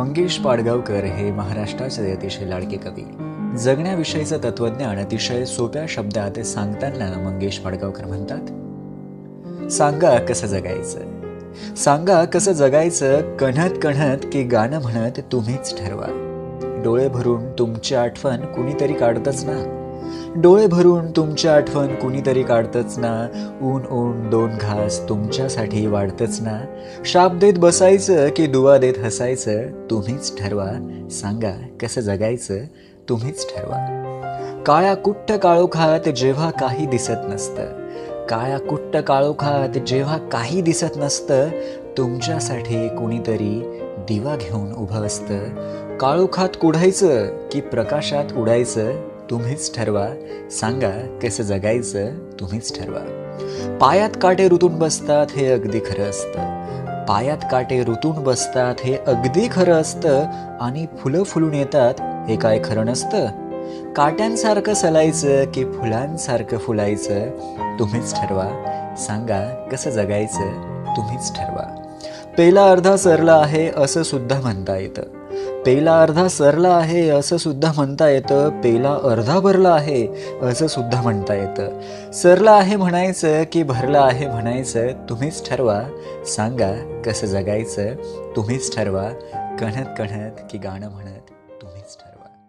मंगेश पाडगावकर हे महाराष्ट्राचे अतिशय लाडके कवी. जगण्याविषयीचं तत्वज्ञान अतिशय सोप्या शब्दात सांगताना मंगेश पाडगावकर म्हणतात सांगा कसं जगायचं? सांगा कसं जगायचं? कणत कणत की गाणं म्हणत तुम्हीच ठरवा. डोळे भरून तुमची आठवण कुणीतरी काढतच ना. डोळे भरून तुमच्या आठवण कुणीतरी काढतच ना. ऊन ऊन दोन घास तुमच्यासाठी वाढतच ना. शाप देत बसायचं की दुवा देत हसायचं? तुम्हीच ठरवा. सांगा कसं जगायचं? तुम्हीच ठरवा. काळ्या कुट्ट काळोखात जेव्हा काही दिसत नसतं. काळ्या कुट्ट काळोखात जेव्हा काही दिसत नसतं तुमच्यासाठी कुणीतरी दिवा घेऊन उभं असतं. काळोखात कुढायचं की प्रकाशात उडायचं? तुम्हीच ठरवा. सांगा कसं जगायचं तुम्हीच ठरवा. पायात काटे रुतून बसतात हे अगदी खरं असतं. पायात काटे रुतून बसतात हे अगदी खरं असतं आणि फुलं फुलून येतात हे काय खरं नसतं? काट्यांसारखं सलायचं की फुलांसारखं फुलायचं तुम्हीच ठरवा. सांगा कसं जगायचं तुम्हीच ठरवा. पेला अर्धा सरला आहे असं सुद्धा म्हणता येतं. पेला अर्धा सरला आहे असं सुद्धा म्हणता येतं. पेला अर्धा भरला आहे असं सुद्धा म्हणता येतं. सरला आहे म्हणायचं की भरला आहे म्हणायचं तुम्हीच ठरवा. सांगा कसं जगायचं तुम्हीच ठरवा. कणत कणत की गाणं म्हणत तुम्हीच ठरवा.